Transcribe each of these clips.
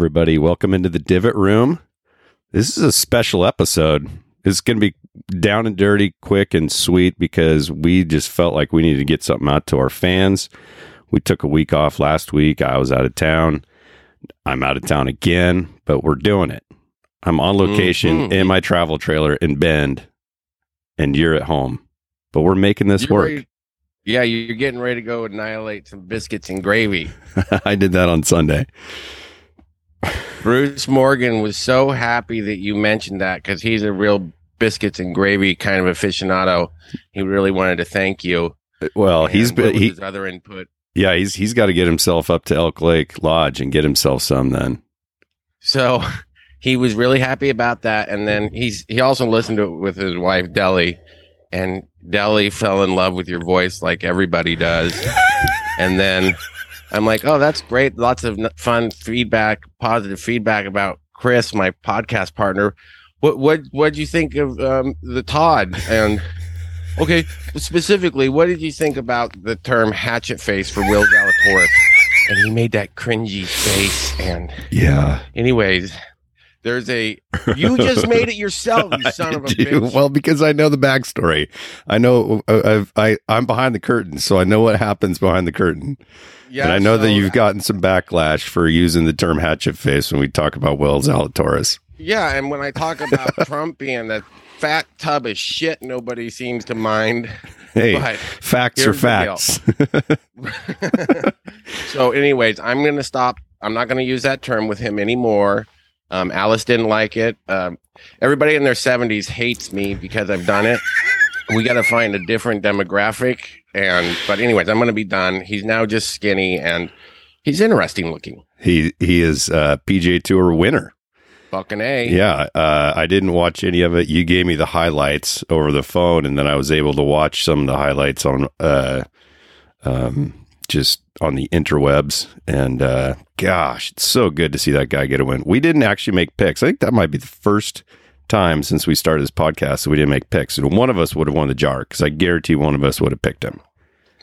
Everybody, welcome into the Divot Room. This is a special episode. It's going to be down and dirty, quick and sweet because we just felt like we needed to get something out to our fans. We took a week off last week. I was out of town. I'm out of town again, but we're doing it. I'm on location Mhm. in my travel trailer in Bend, and you're at home. But we're making this You're work. ready- yeah, you're getting ready to go annihilate some biscuits and gravy. I did that on Sunday. Bruce Morgan was so happy that you mentioned that because he's a real biscuits and gravy kind of aficionado. He really wanted to thank you. Uh, well, he's been he, his other input. yeah, he's he's got to get himself up to Elk Lake Lodge and get himself some then. So he was really happy about that, and then he's he also listened to it with his wife Deli, and Deli fell in love with your voice like everybody does. and then I'm like, oh, that's great. Lots of fun feedback, positive feedback about Chris, my podcast partner. What what what did you think of um, the Todd? And okay, specifically, what did you think about the term hatchet face for Will Zalatoris? And he made that cringy face and Yeah. Anyways, there's a you just made it yourself, you son of a I do. bitch. Well, because I know the backstory. I know uh, I've, I I'm behind the curtain, so I know what happens behind the curtain. yeah, and I know that you've gotten some backlash for using the term hatchet face when we talk about Wells Zalatoris. Yeah, and when I talk about Trump being a fat tub of shit, nobody seems to mind. Hey, But facts are here's the deal. facts. so, anyways, I'm gonna stop. I'm not gonna use that term with him anymore. Um, Alice didn't like it. Um, everybody in their 70s hates me because I've done it. We got to find a different demographic. And but anyways, I'm gonna be done. He's now just skinny and he's interesting looking. he he is a PGA Tour winner. Fucking a. Yeah, uh, I didn't watch any of it. You gave me the highlights over the phone, and then I was able to watch some of the highlights on uh, um, just on the interwebs. And uh, gosh, it's so good to see that guy get a win. We didn't actually make picks. I think that might be the first time since we started this podcast that we didn't make picks. And one of us would have won the jar because I guarantee one of us would have picked him.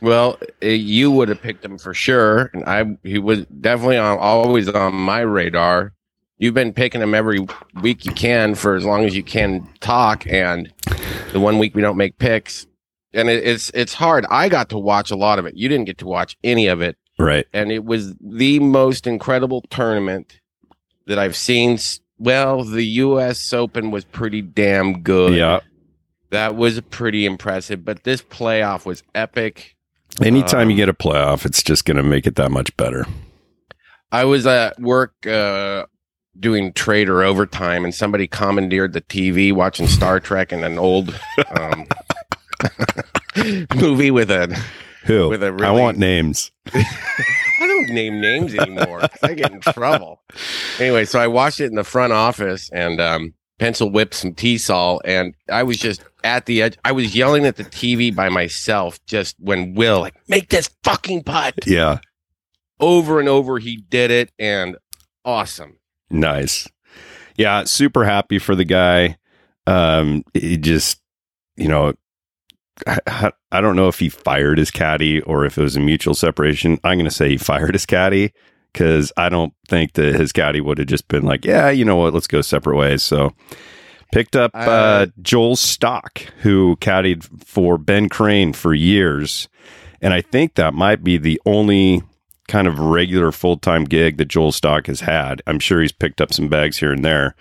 Well, uh, you would have picked him for sure, and I he was definitely on always on my radar. You've been picking him every week you can for as long as you can talk, and the one week we don't make picks, and it, it's it's hard. I got to watch a lot of it. You didn't get to watch any of it, Right. and it was the most incredible tournament that I've seen. Well, the U.S. Open was pretty damn good. Yeah. that was pretty impressive. But this playoff was epic. Anytime you Um, get a playoff, it's just going to make it that much better. I was at work uh, doing trade or overtime, and somebody commandeered the TV watching Star Trek and an old um, movie with a. Who? With a I really- want names. I don't name names anymore. I get in trouble. Anyway, so I watched it in the front office and um, pencil whipped some T-sol, and I was just at the edge. I was yelling at the TV by myself just when Will like make this fucking putt Yeah. over and over. He did it, and awesome. Nice. Yeah, super happy for the guy. Um, he just, you know, I- I, don't know if he fired his caddy or if it was a mutual separation. I'm going to say he fired his caddy because I don't think that his caddy would have just been like, yeah, you know what, let's go separate ways. So picked up uh, Uh, Joel Stock, who caddied for Ben Crane for years. And I think that might be the only kind of regular full time gig that Joel Stock has had. I'm sure he's picked up some bags here and there,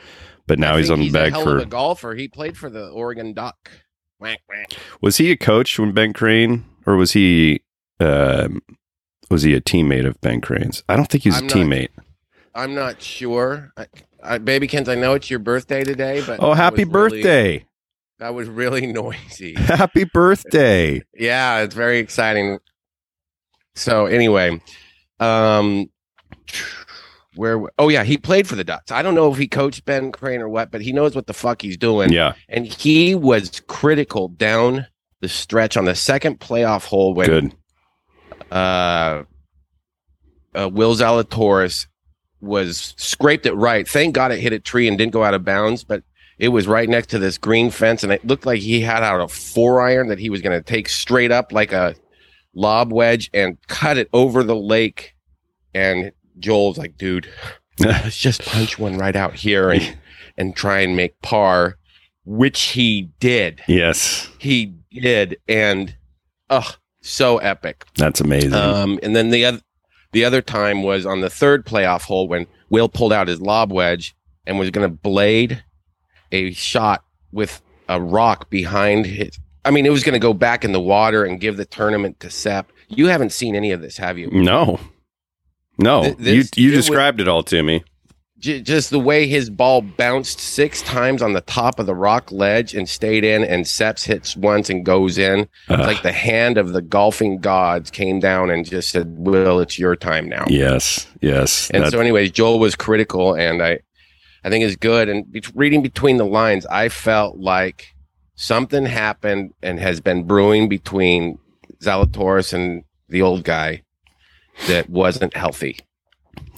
but now he's on the bag for. a golfer. He played for the Oregon Duck. Was he a coach when Ben Crane, or was he um, was he a teammate of Ben Crane's? I don't think he was I'm a not- teammate. I'm not sure. I, I, Baby Kens, I know it's your birthday today, but Oh, happy was really- birthday! that was really noisy. Happy birthday! yeah, it's very exciting. So anyway, um, where? Oh yeah, he played for the Ducks. I don't know if he coached Ben Crane or what, but he knows what the fuck he's doing. Yeah, and he was critical down the stretch on the second playoff hole when good. uh, uh, Will Zalatoris was scraped it right. Thank God it hit a tree and didn't go out of bounds, but it was right next to this green fence, and it looked like he had out a four iron that he was going to take straight up like a lob wedge and cut it over the lake. And Joel's like, dude, let's just punch one right out here and and try and make par, which he did. yes, He did, and oh, so epic. that's amazing. Um, and then the other the other time was on the third playoff hole when Will pulled out his lob wedge and was going to blade a shot with a rock behind his. I mean, it was going to go back in the water and give the tournament to Sepp. You haven't seen any of this, have you? no, no, this- you you it was- described it all to me. J- just the way his ball bounced six times on the top of the rock ledge and stayed in, and Sepp's hits once and goes in. Ugh. It's like the hand of the golfing gods came down and just said, "Will, it's your time now." yes, yes. And that- so, anyways, Joel was critical, and I, I think is good. And be- reading between the lines, I felt like something happened and has been brewing between Zalatoris and the old guy that wasn't healthy.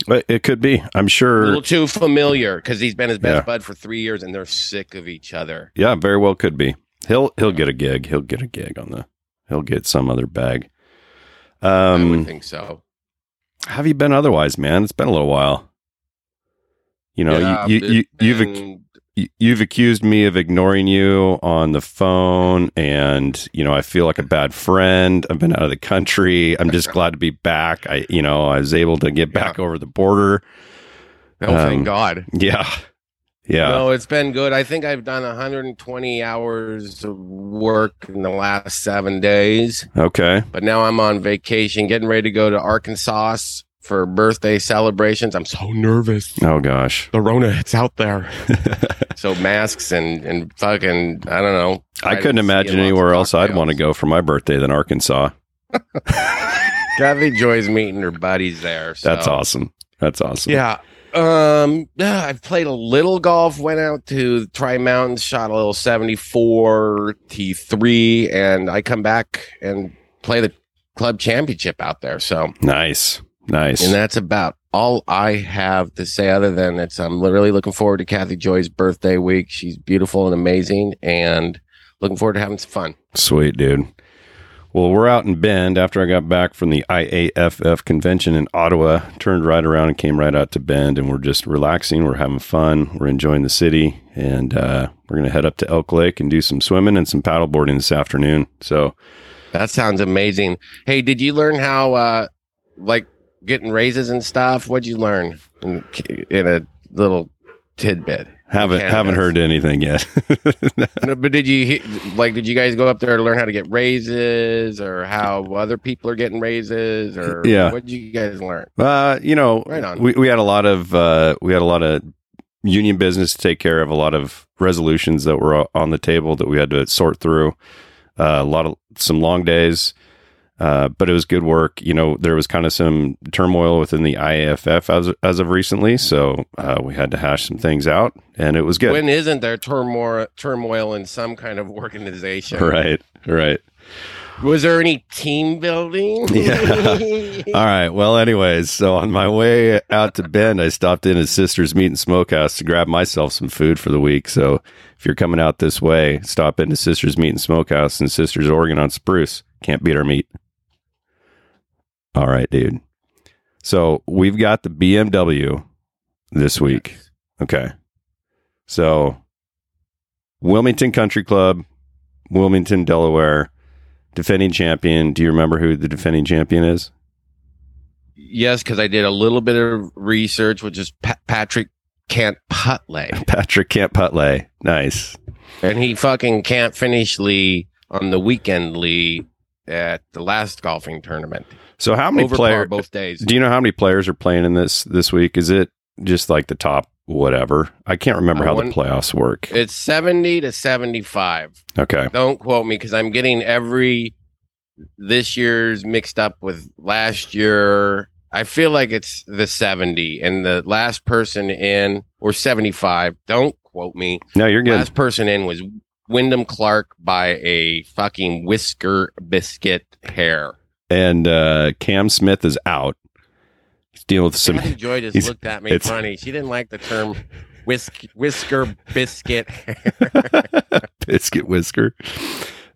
but it could be. I'm sure. A little too familiar because he's been his best Yeah. bud for three years, and they're sick of each other. Yeah, very well could be. He'll he'll get a gig. He'll get a gig on the. He'll get some other bag. Um, I would Um, think so. have you been otherwise, man? It's been a little while. You know, Yeah, you, you, you it's you've ac- been- you- you've accused me of ignoring you on the phone, and you know I feel like a bad friend. I've been out of the country. I'm just glad to be back. I, you know, I was able to get back over the border. oh, thank um, God. Yeah, yeah. No, it's been good. I think I've done 120 hours of work in the last seven days. Okay. but now I'm on vacation, getting ready to go to Arkansas for birthday celebrations. I'm so nervous. Oh gosh. The Rona, it's out there. so masks and and fucking, I don't know. I Try couldn't imagine anywhere else I'd want to go for my birthday than Arkansas. Kathy Joy's meeting her buddies there. So. That's awesome. That's awesome. Yeah. Um, yeah, I've played a little golf, went out to Tri Mountains, shot a little 74 T3, and I come back and play the club championship out there. So Nice. Nice. And that's about all I have to say, other than it's I'm really looking forward to Kathy Joy's birthday week. She's beautiful and amazing, and looking forward to having some fun. Sweet, dude. Well, we're out in Bend after I got back from the IAFF convention in Ottawa. Turned right around and came right out to Bend, and we're just relaxing. We're having fun. We're enjoying the city, and uh, we're going to head up to Elk Lake and do some swimming and some paddleboarding this afternoon. So, That sounds amazing. Hey, did you learn how, uh, like, getting raises and stuff? What'd you learn in, in a little tidbit? haven't haven't heard anything yet. No, but did you like? Did you guys go up there to learn how to get raises, or how other people are getting raises, or Yeah. What did you guys learn? Uh, you know, Right on. we we had a lot of uh, we had a lot of union business to take care of, a lot of resolutions that were on the table that we had to sort through. Uh, a lot of some long days, uh, but it was good work. You know, there was kind of some turmoil within the IAFF as as of recently, so uh, we had to hash some things out, and it was good. When isn't there turmoil turmoil in some kind of organization? right, right. Was there any team building? Yeah. All right. Well, anyways, so on my way out to Bend, I stopped in at Sister's Meat and Smokehouse to grab myself some food for the week. So if you're coming out this way, stop into Sister's Meat and Smokehouse in Sisters, Oregon on Spruce. Can't beat our meat. All right, dude. So we've got the BMW this week. Okay. So Wilmington Country Club, Wilmington, Delaware, defending champion. Do you remember who the defending champion is? Yes, because I did a little bit of research, which is pa- Patrick Can't Putley, Patrick Camp Putley. Nice. and he fucking can't finish Lee on the weekend Lee at the last golfing tournament. So how many players? both days. Do you know how many players are playing in this this week? Is it just like the top whatever? I can't remember I how won- the playoffs work. It's seventy to seventy-five. Okay. Don't quote me because I'm getting every this year's mixed up with last year. I feel like it's the 70 and the last person in or 75. Don't quote me. No, you're good. Last person in was Wyndham Clark by a fucking whisker biscuit hair. And uh, Cam Smith is out. He's dealing with some Kathy Joy just looked at me funny. She didn't like the term whisk, whisker biscuit hair. biscuit whisker.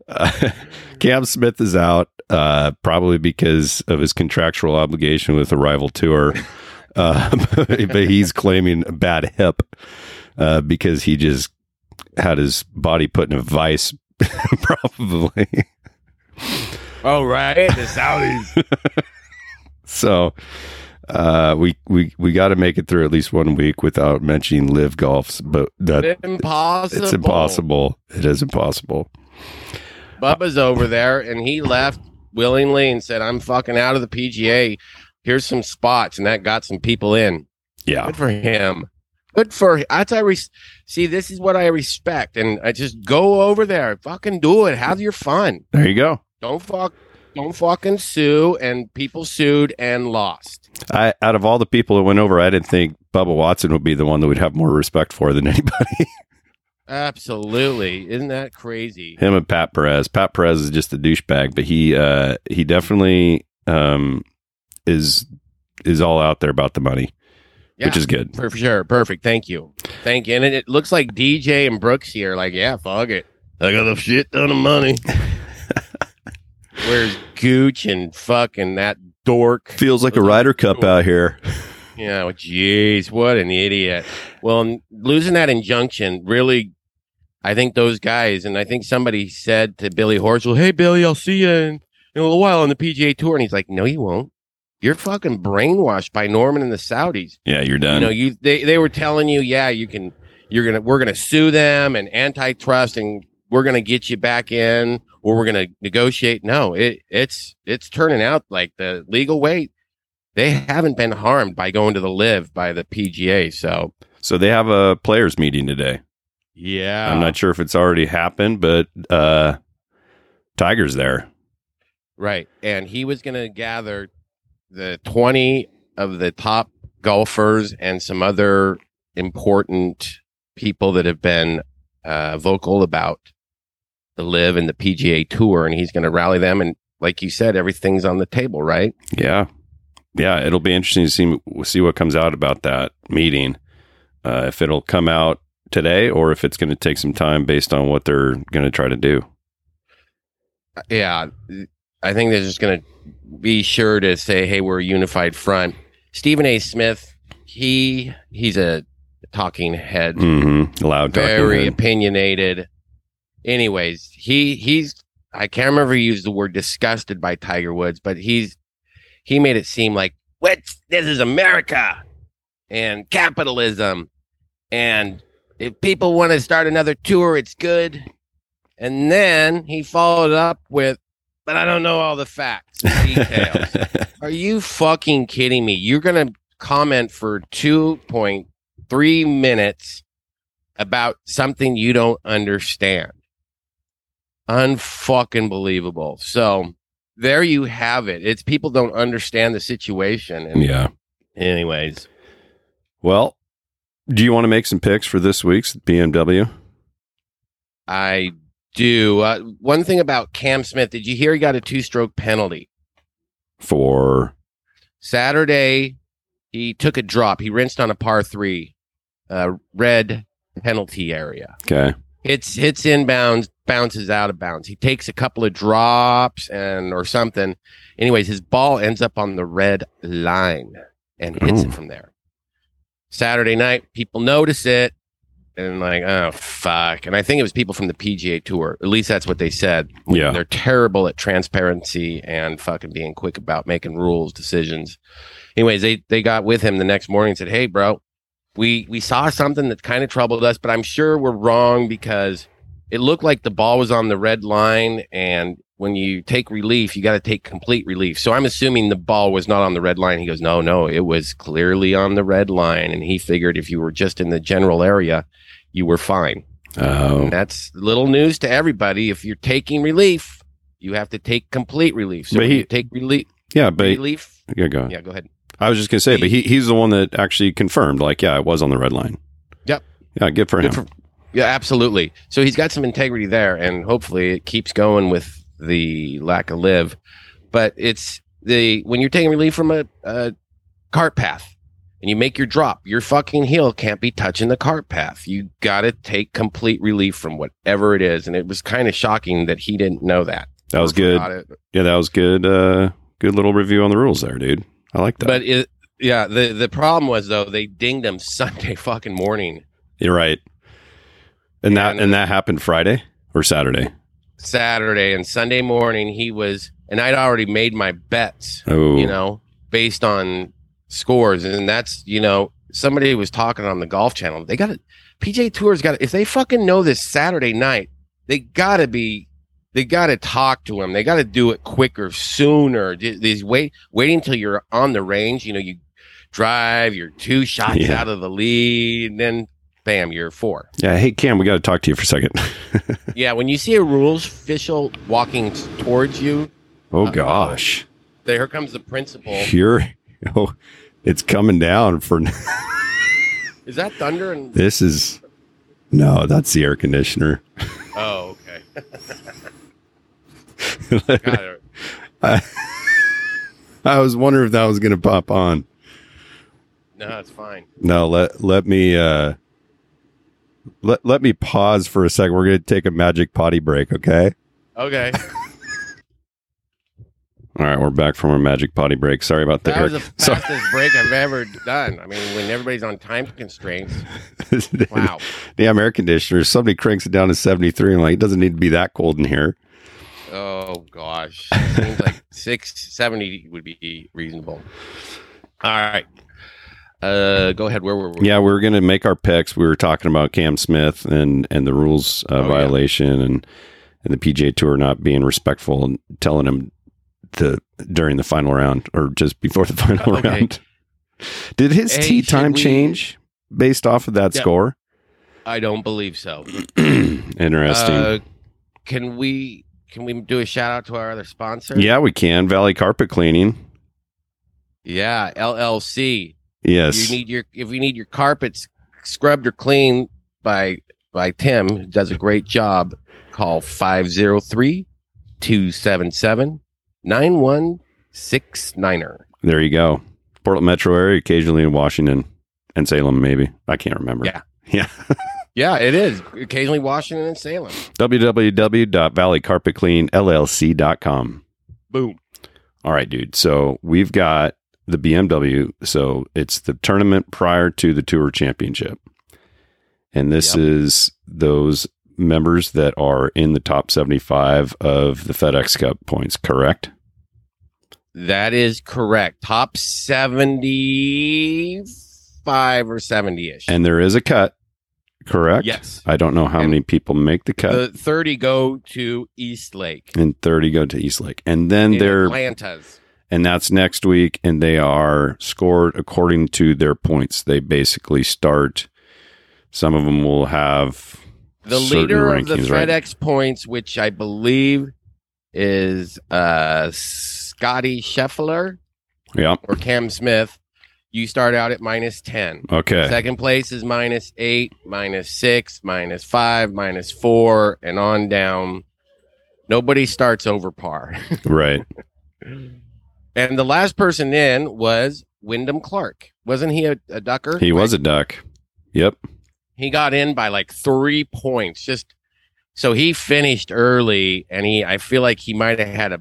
Uh, Cam Smith is out, uh, probably because of his contractual obligation with a rival tour. uh, but he's claiming a bad hip uh, because he just had his body put in a vice, probably. Oh right, the Saudis. So uh, we we we got to make it through at least one week without mentioning LIV golfs, but that impossible. it's impossible. It is impossible. Bubba's over there, and he left willingly and said, "I'm fucking out of the PGA. Here's some spots," and that got some people in. Yeah, Good for him. Good for that's I res- see. This is what I respect, and I just go over there, fucking do it, have your fun. there you go. Don't fuck, don't fucking sue. And people sued and lost. I out of all the people that went over, I didn't think Bubba Watson would be the one that we'd have more respect for than anybody. Absolutely, isn't that crazy? Him and Pat Perez. Pat Perez is just a douchebag, but he uh, he definitely um, is is all out there about the money, which is good. For sure. Perfect. Thank you. Thank you. And it, it looks like DJ and Brooks here, like, yeah, fuck it. I got a shit ton of money. Where's Gooch and fucking that dork? Feels like a Ryder Cup out here. Yeah, know, jeez, what an idiot. Well, losing that injunction really, I think those guys, and I think somebody said to Billy Horschel, hey, Billy, I'll see you in, in a little while on the PGA Tour. And he's like, no, you won't. You're fucking brainwashed by Norman and the Saudis. Yeah, you're done. You know, you they, they were telling you, yeah, you can you're gonna we're gonna sue them and antitrust and we're gonna get you back in or we're gonna negotiate. No, it it's it's turning out like the legal weight. They haven't been harmed by going to the LIV by the PGA. So so they have a players meeting today. yeah, I'm not sure if it's already happened, but uh, Tiger's there. right. And he was gonna gather the twenty of the top golfers and some other important people that have been uh, vocal about the LIV and the PGA tour, and he's going to rally them. And like you said, everything's on the table, right? Yeah, yeah. It'll be interesting to see see what comes out about that meeting. Uh, if it'll come out today, or if it's going to take some time based on what they're going to try to do. Yeah, I think they're just going to be sure to say, "Hey, we're a unified front." Stephen A. Smith, he he's a talking head, Mm-hmm. Loud talking. very head. opinionated. Anyways, he he's I can't remember he used the word disgusted by Tiger Woods, but he's he made it seem like what this is America and capitalism and if people want to start another tour, it's good. And then he followed up with, but I don't know all the facts, and details. Are you fucking kidding me? You're going to comment for 2.3 minutes about something you don't understand. Unfucking believable. So there you have it. It's people don't understand the situation. And yeah. anyways, Well, do you want to make some picks for this week's BMW? I do. Uh, one thing about Cam Smith, did you hear he got a two stroke penalty? For Saturday, he took a drop. He rinsed on a par three, uh, red penalty area. okay, It's hits inbounds, bounces out of bounds. He takes a couple of drops and or something. Anyways, his ball ends up on the red line and hits Ooh. it from there. Saturday night, people notice it and like, oh fuck. And I think it was people from the PGA tour. At least that's what they said. yeah, They're terrible at transparency and fucking being quick about making rules, decisions. Anyways, they they got with him the next morning and said, "Hey, bro, we we saw something that kind of troubled us, but I'm sure we're wrong because it looked like the ball was on the red line, and when you take relief, you got to take complete relief. So I'm assuming the ball was not on the red line. He goes, "No, no, it was clearly on the red line," and he figured if you were just in the general area, you were fine. oh, That's little news to everybody. If you're taking relief, you have to take complete relief. So But he- you take relief, yeah. But relief. yeah, go. Yeah, go ahead. I was just gonna say, but he he's the one that actually confirmed. Like, yeah, it was on the red line. Yep. Yeah, good for Good him. for- yeah, absolutely. So he's got some integrity there, and hopefully it keeps going with the lack of LIV. But it's the when you're taking relief from a, a cart path and you make your drop, your fucking heel can't be touching the cart path. You got to take complete relief from whatever it is, and it was kind of shocking that he didn't know that. that was good. Yeah, that was good. Uh, good little review on the rules there, dude. I like that. But it, Yeah, the the problem was though they dinged him Sunday fucking morning, You're right. And that And- and that happened Friday or Saturday. Saturday and Sunday morning. He was, and I'd already made my bets, Oh, you know, based on scores, and that's you know somebody was talking on the Golf Channel. They got to PJ Tour's got to if they fucking know this Saturday night, they got to be. They got to talk to him. They got to do it quicker, sooner. These wait, waiting until you're on the range. You know, you drive, you're two shots Yeah. out of the lead, and then bam, you're four. yeah. Hey Cam, we got to talk to you for a second. Yeah, when you see a rules official walking towards you, oh Uh-oh. gosh, there comes the principal. Oh, it's coming down for. Is that thunder? And This is. No, that's the air conditioner. oh, okay. I, I was wondering if that was going to pop on. No, it's fine. No, let let me uh let let me pause for a second. We're going to take a magic potty break, okay? Okay, All right, we're back from our magic potty break. Sorry about the that was the so- fastest break I've ever done. I mean, when everybody's on time constraints. Wow. Damn air conditioner. Somebody cranks it down to 73. I'm like, it doesn't need to be that cold in here. Oh gosh, seems like six seventy would be reasonable. All right. Uh, go ahead. Where were we? Yeah, we were going to make our picks. We were talking about Cam Smith and and the rules uh, Oh, yeah. violation and and the PJ Tour not being respectful and telling him to during the final round or just before the final Okay. round. Did his Hey, tee time we- change based off of that Yeah. score? I don't believe so. Interesting. Uh, can we can we do a shout out to our other sponsor? yeah, we can. Valley Carpet Cleaning. Yeah, LLC. Yes. You need your if you need your carpets scrubbed or cleaned by by Tim, who does a great job. Call 503-277-9169er. there you go. Portland metro area, occasionally in Washington and Salem, maybe. I can't remember. Yeah. Yeah. Yeah, it is. Occasionally Washington and Salem. www.valleycarpetcleanllc.com. Boom. All right, dude. So we've got the BMW. So it's the tournament prior to the Tour Championship. And this Yep. is those members that are in the top 75 of the FedEx Cup points, correct? That is correct. Top 75 or 70-ish. And there is a cut, correct? yes. I don't know how And many people make the cut. The 30 go to East Lake. and 30 go to Eastlake. And then in they're Atlanta's. and that's next week and they are scored according to their points they basically start some of them will have the leader of the rankings, right? FedEx points, which I believe is uh, Scotty Scheffler yeah or Cam Smith. You start out at minus 10. okay Second place is minus 8, minus 6, minus 5, minus 4, and on down. Nobody starts over par. right and the last person in was Wyndham Clark. Wasn't he a, a ducker? he was a duck yep he got in by like three points just so he finished early and he i feel like he might have had a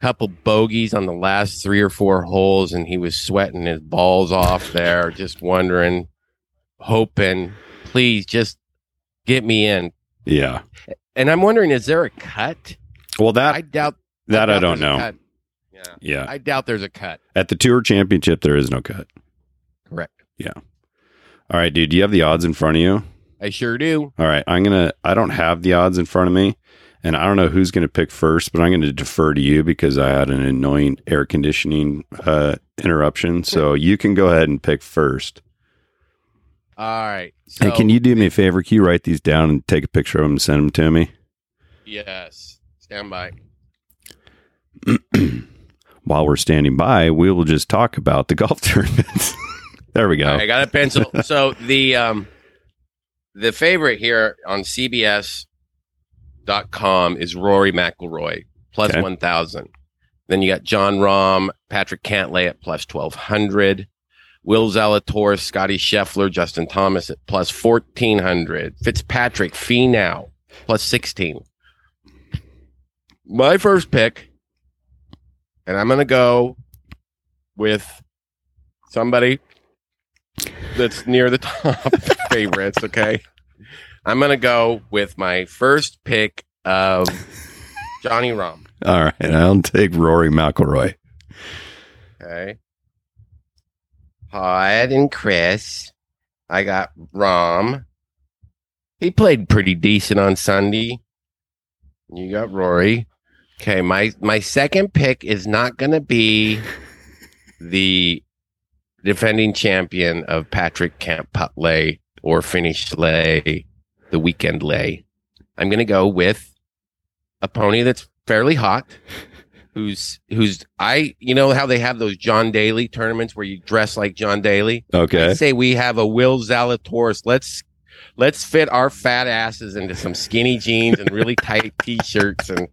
couple bogeys on the last three or four holes and he was sweating his balls off there just wondering hoping please just get me in. Yeah. And i'm wondering is there a cut? Well that i doubt that i, doubt don't know. yeah. Yeah. I doubt there's a cut. At the tour championship there is no cut. Correct all right dude do you have the odds in front of you i sure do all right i'm gonna i don't have the odds in front of me and i don't know who's gonna pick first but i'm gonna defer to you because i had an annoying air conditioning uh interruption so you can go ahead and pick first all right so Hey, can you do me a favor? Can you write these down and take a picture of them and send them to me? yes stand by While we're standing by, we will just talk about the golf tournaments. There we go. I got a pencil. so the um the favorite here on CBS.com is Rory McIlroy plus Okay. one thousand. Then you got Jon Rahm, Patrick Cantlay at plus twelve hundred. Will Zalatoris, Scotty Scheffler, Justin Thomas at plus fourteen hundred. Fitzpatrick, Finau plus sixteen. My first pick, and I'm gonna go with somebody that's near the top favorites. Okay, I'm gonna go with my first pick of Johnny Rahm. All right, I'll take Rory McIlroy. Okay, Hyde and Chris. I got Rahm. He played pretty decent on Sunday. You got Rory. Okay, my my second pick is not going to be the defending champion of Patrick Camp Lay or finish lay, the weekend lay. I'm going to go with a pony that's fairly hot. Who's who's I you know how they have those John Daly tournaments where you dress like John Daly? Okay. I say we have a Will Zalatoris. Let's let's fit our fat asses into some skinny jeans and really tight t-shirts and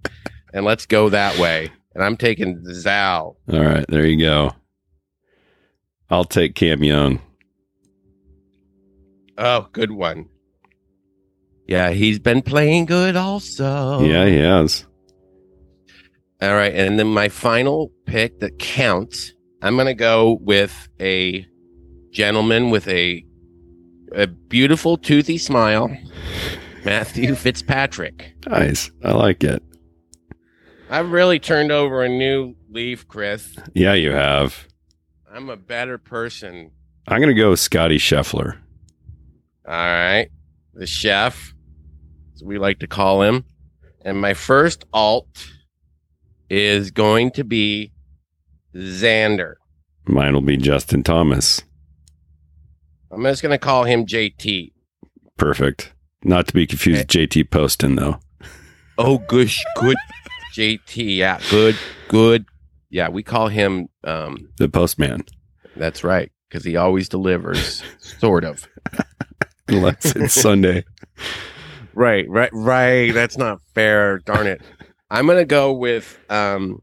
and let's go that way. And I'm taking Zal. All right, there you go. I'll take Cam Young. Oh, good one. Yeah, he's been playing good also. Yeah, he has. All right, and then my final pick that counts, I'm going to go with a gentleman with a a beautiful toothy smile, Matthew Fitzpatrick. Nice. I like it. I've really turned over a new leaf, Chris. Yeah, you have. I'm a better person. I'm going to go with Scotty Scheffler. All right. The chef, as we like to call him. And my first alt is going to be Xander. Mine will be Justin Thomas. I'm just going to call him JT. Perfect. Not to be confused with eh. JT Poston, though. Oh, gosh, good. JT, yeah, good, good. Yeah, we call him, um, The postman. that's right, because he always delivers, sort of. Unless it's Sunday. Right, right, right. That's not fair. Darn it. I'm gonna go with um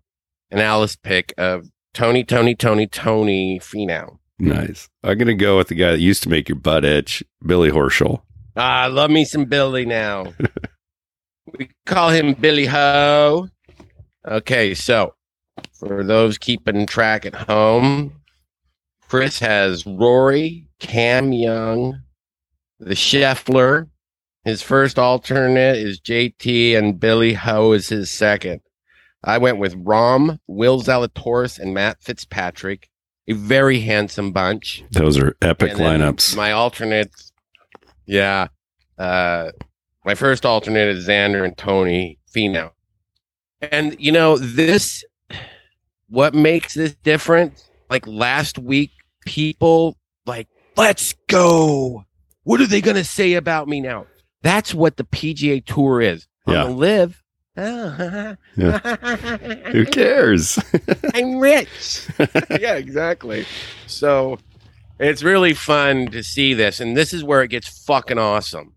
an Alice pick of Tony, Tony, Tony, Tony Finau. Nice. I'm going to go with the guy that used to make your butt itch, Billy Horschel. Ah, I love me some Billy now. we call him Billy Ho. Okay, so for those keeping track at home, Chris has Rory, Cam Young, the Scheffler. His first alternate is JT, and Billy Ho is his second. I went with Rahm, Will Zalatoris, and Matt Fitzpatrick. A very handsome bunch. Those are epic lineups. My alternates, yeah. Uh, my first alternate is Xander and Tony Finau. And you know this, what makes this different? Like last week, people like, let's go. What are they gonna say about me now? That's what the PGA Tour is. Yeah. I'm gonna live. Oh, Who cares? I'm rich. yeah, exactly. So it's really fun to see this, and this is where it gets fucking awesome.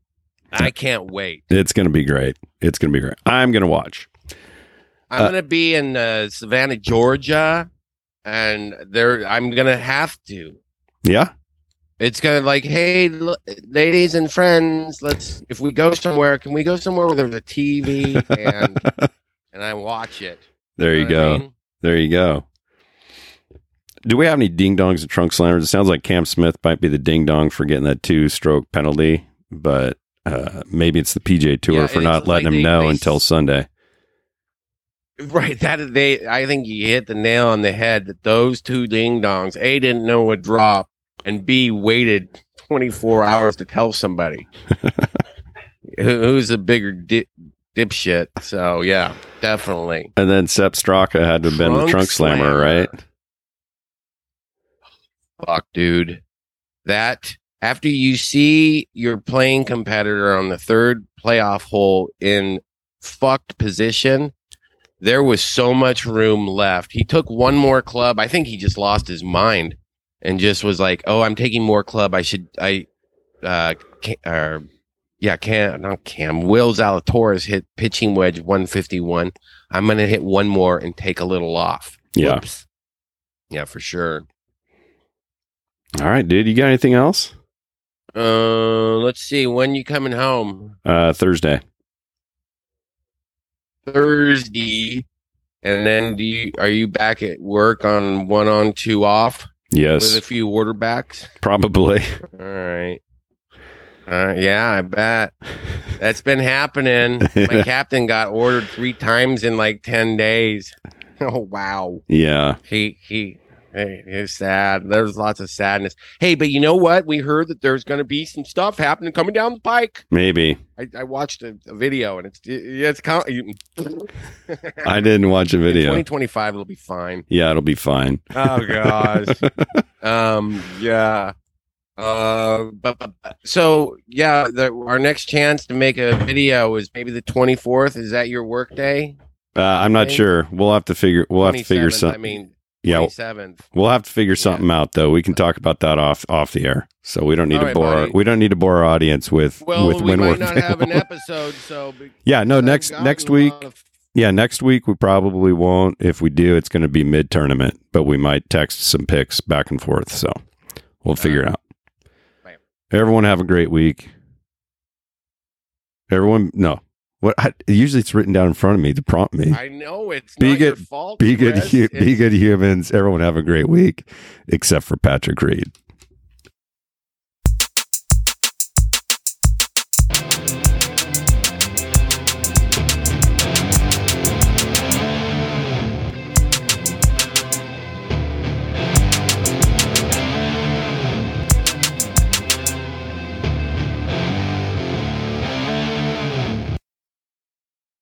I can't wait. it's going to be great. It's going to be great. I'm going to watch. I'm Uh, gonna be in uh, Savannah, Georgia, and there I'm gonna have to. Yeah. It's gonna like, hey, l- ladies and friends, let's. If we go somewhere, can we go somewhere where there's a TV and and I watch it? There you know what I go. mean? There you go. Do we have any ding dongs and trunk slammers? It sounds like Cam Smith might be the ding dong for getting that two stroke penalty, but uh, maybe it's the PJ Tour Yeah, for not letting like him they- know they until Sunday. Right. That they I think you hit the nail on the head that those two ding dongs, A didn't know a drop and B waited twenty four hours to tell somebody. Who's a bigger di- dipshit? So yeah, definitely. And then Sepp Straka had to have been the Trunk trunk slammer, slammer. right? Fuck, dude. That after you see your playing competitor on the third playoff hole in fucked position, there was so much room left. He took one more club. I think he just lost his mind and just was like, "Oh, I'm taking more club. I should. I, uh, can, or yeah, Cam, not Cam. Will Zalatoris hit pitching wedge 151. I'm gonna hit one more and take a little off. Yeah. Whoops. Yeah, for sure. All right, dude. You got anything else? Uh, let's see. When you coming home? Uh, Thursday. Thursday. And then do you are you back at work on one on two off? Yes, with a few quarterbacks. probably. All right. Uh, yeah, I bet that's been happening. My captain got ordered three times in like ten days. Oh wow. Yeah. He he. Hey, it's sad. There's lots of sadness. Hey, but you know what? We heard that there's going to be some stuff happening coming down the pike. Maybe. I, I watched a, a video and it's it's count. I didn't watch a video. 2025 it'll be fine. Yeah, it'll be fine. Oh gosh. um. Yeah. Uh. But, but- but- so yeah, the, our next chance to make a video is maybe the 24th. Is that your work day? Uh, I'm not sure. We'll have to figure. We'll have to figure something. I mean, yeah, 27th. we'll have to figure something out though. We can talk about that off off the air. So we don't need All to right, bore. Our, buddy. we don't need to bore our audience with Well, with we when might we're not have an episode, so Yeah, no. Next next week. of- Yeah, next week we probably won't. If we do, it's going to be mid tournament, but we might text some picks back and forth. So we'll figure it out. Everyone have a great week. Everyone, no. What I, usually it's written down in front of me to prompt me. I know it's Be not your good- fault. be good, hu- be good humans. Everyone have a great week, except for Patrick Reed.